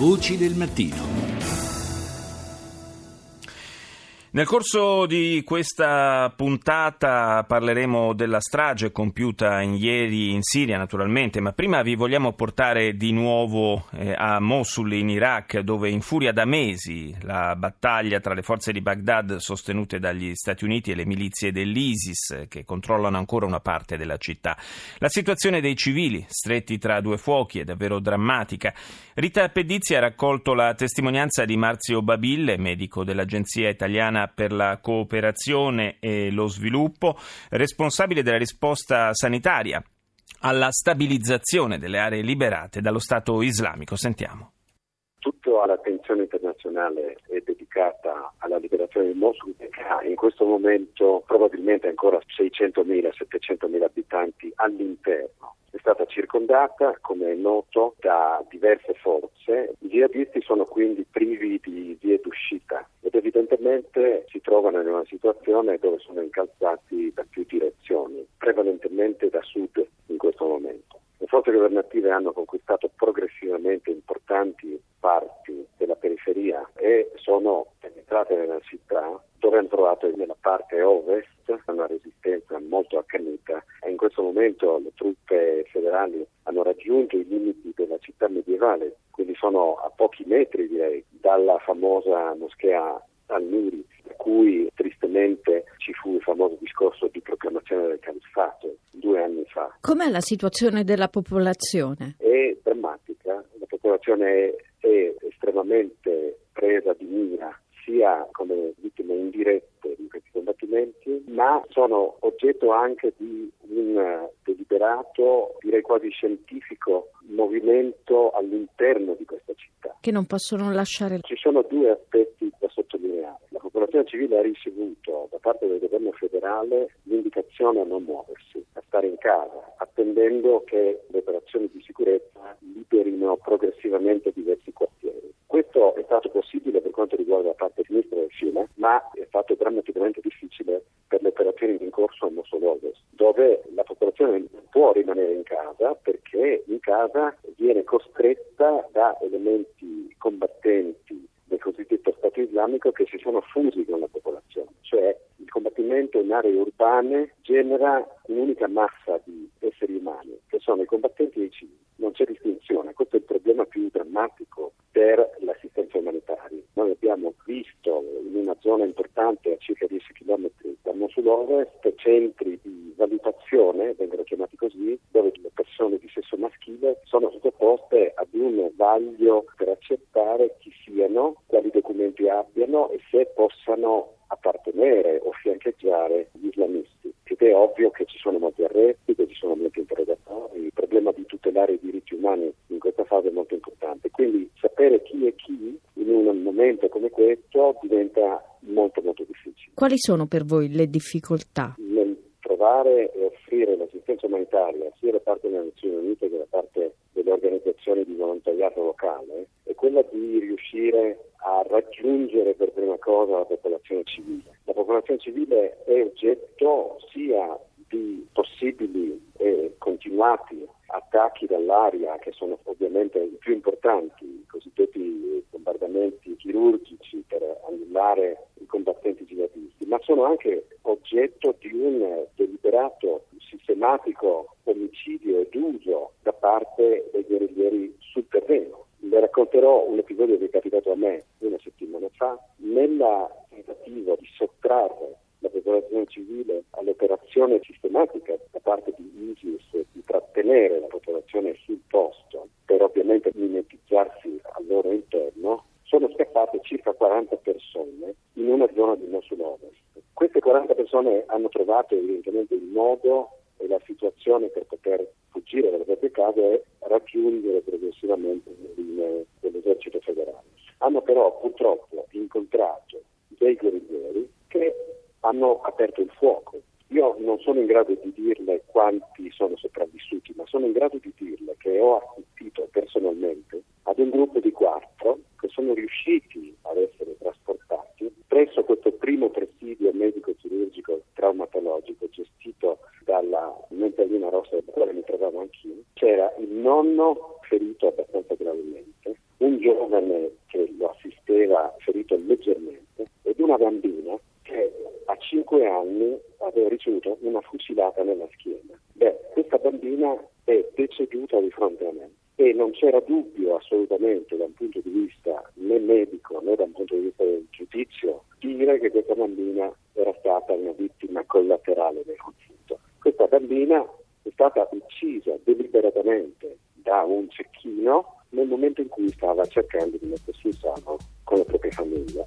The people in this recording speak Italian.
Voci del mattino. Nel corso di questa puntata parleremo della strage compiuta in ieri in Siria, naturalmente, ma prima vi vogliamo portare di nuovo eh, a Mosul in Iraq, dove infuria da mesi la battaglia tra le forze di Baghdad sostenute dagli Stati Uniti e le milizie dell'ISIS che controllano ancora una parte della città. La situazione dei civili, stretti tra due fuochi, è davvero drammatica. Rita Pedizzi ha raccolto la testimonianza di Marzio Babille, medico dell'Agenzia Italiana per la cooperazione e lo sviluppo, responsabile della risposta sanitaria alla stabilizzazione delle aree liberate dallo Stato islamico. Sentiamo. Tutta l'attenzione internazionale è dedicata alla liberazione di Mosul, che ha in questo momento probabilmente ancora 600.000-700.000 abitanti all'interno è stata circondata, come è noto, da diverse forze. I jihadisti sono quindi privi di evidentemente si trovano in una situazione dove sono incalzati da più direzioni, prevalentemente da sud in questo momento. Le forze governative hanno conquistato progressivamente importanti parti della periferia e sono penetrate nella città dove hanno trovato nella parte ovest una resistenza molto accanita e in questo momento le truppe federali hanno raggiunto i limiti della città medievale, quindi sono a pochi metri direi dalla famosa moschea al-Nuri, da cui tristemente ci fu il famoso discorso di proclamazione del califfato due anni fa. Com'è la situazione della popolazione? È drammatica, la popolazione è, estremamente presa di mira sia come vittime indirette di questi combattimenti, ma sono oggetto anche di un deliberato, direi quasi scientifico, movimento all'interno di questa città. Che non possono lasciare. Ci sono due aspetti. La popolazione civile ha ricevuto da parte del governo federale l'indicazione a non muoversi, a stare in casa, attendendo che le operazioni di sicurezza liberino progressivamente diversi quartieri. Questo è stato possibile per quanto riguarda la parte sinistra del fiume, ma è stato drammaticamente difficile per le operazioni in corso a Mosul Ovest, dove la popolazione può rimanere in casa perché in casa viene costretta da elementi combattenti del cosiddetto Stato islamico che si sono fusi con la popolazione, cioè il combattimento in aree urbane genera un'unica massa di esseri umani, che sono i combattenti e i civili. Non c'è distinzione, questo è il problema più drammatico per l'assistenza umanitaria. Noi abbiamo visto in una zona importante a circa 10 km da Mosul Ovest centri di valutazione, vengono chiamati così, dove le persone di sesso maschile sono sottoposte ad un vaglio per accertare chi siano, quali documenti abbiano e se possano appartenere o fiancheggiare gli islamisti. Ed è ovvio che ci sono molti arresti, che ci sono molti interrogatori, il problema di tutelare i diritti umani in questa fase è molto importante. Quindi sapere chi è chi in un momento come questo diventa molto molto difficile. Quali sono per voi le difficoltà? Nel trovare e offrire l'assistenza umanitaria sia da parte delle Nazioni Unite che da parte delle organizzazioni di volontariato locale è quella di riuscire a raggiungere per prima cosa la popolazione civile. La popolazione civile è oggetto sia di possibili e continuati attacchi dall'aria che sono ovviamente i più importanti, i cosiddetti bombardamenti chirurgici per annullare i combattenti jihadisti, ma sono anche oggetto di un deliberato sistematico omicidio ed uso da parte dei guerriglieri sul terreno. Le racconterò un episodio che è capitato a me una settimana fa, nella tentativa di sottrarre la popolazione civile all'operazione sistematica da parte di ISIS di trattenere la popolazione sul posto per ovviamente mimetizzarsi al loro interno, sono scappate circa 40 persone in una zona di Mosul Ovest. Queste 40 persone hanno trovato evidentemente il modo e la situazione per poter fuggire dalle proprie case e raggiungere progressivamente le linee dell'esercito federale. Hanno però purtroppo incontrato dei guerriglieri che hanno aperto il fuoco. Io non sono in grado di dirle quanti sono sopravvissuti, ma sono in grado di dirle che ho assistito personalmente ad un gruppo di quattro che sono riusciti ad essere trasportati presso questo primo presidio medico-chirurgico traumatologico gestito casa di una rosa della quale mi trovavo anch'io, c'era il nonno ferito abbastanza gravemente, un giovane che lo assisteva ferito leggermente ed una bambina che a 5 anni aveva ricevuto una fucilata nella schiena. Beh, questa bambina è deceduta di fronte a me e non c'era dubbio assolutamente da un punto di vista né medico né da un punto di vista del giudizio dire che questa bambina era stata una vittima collaterale del bambina è stata uccisa deliberatamente da un cecchino nel momento in cui stava cercando di mettersi in salvo con la propria famiglia.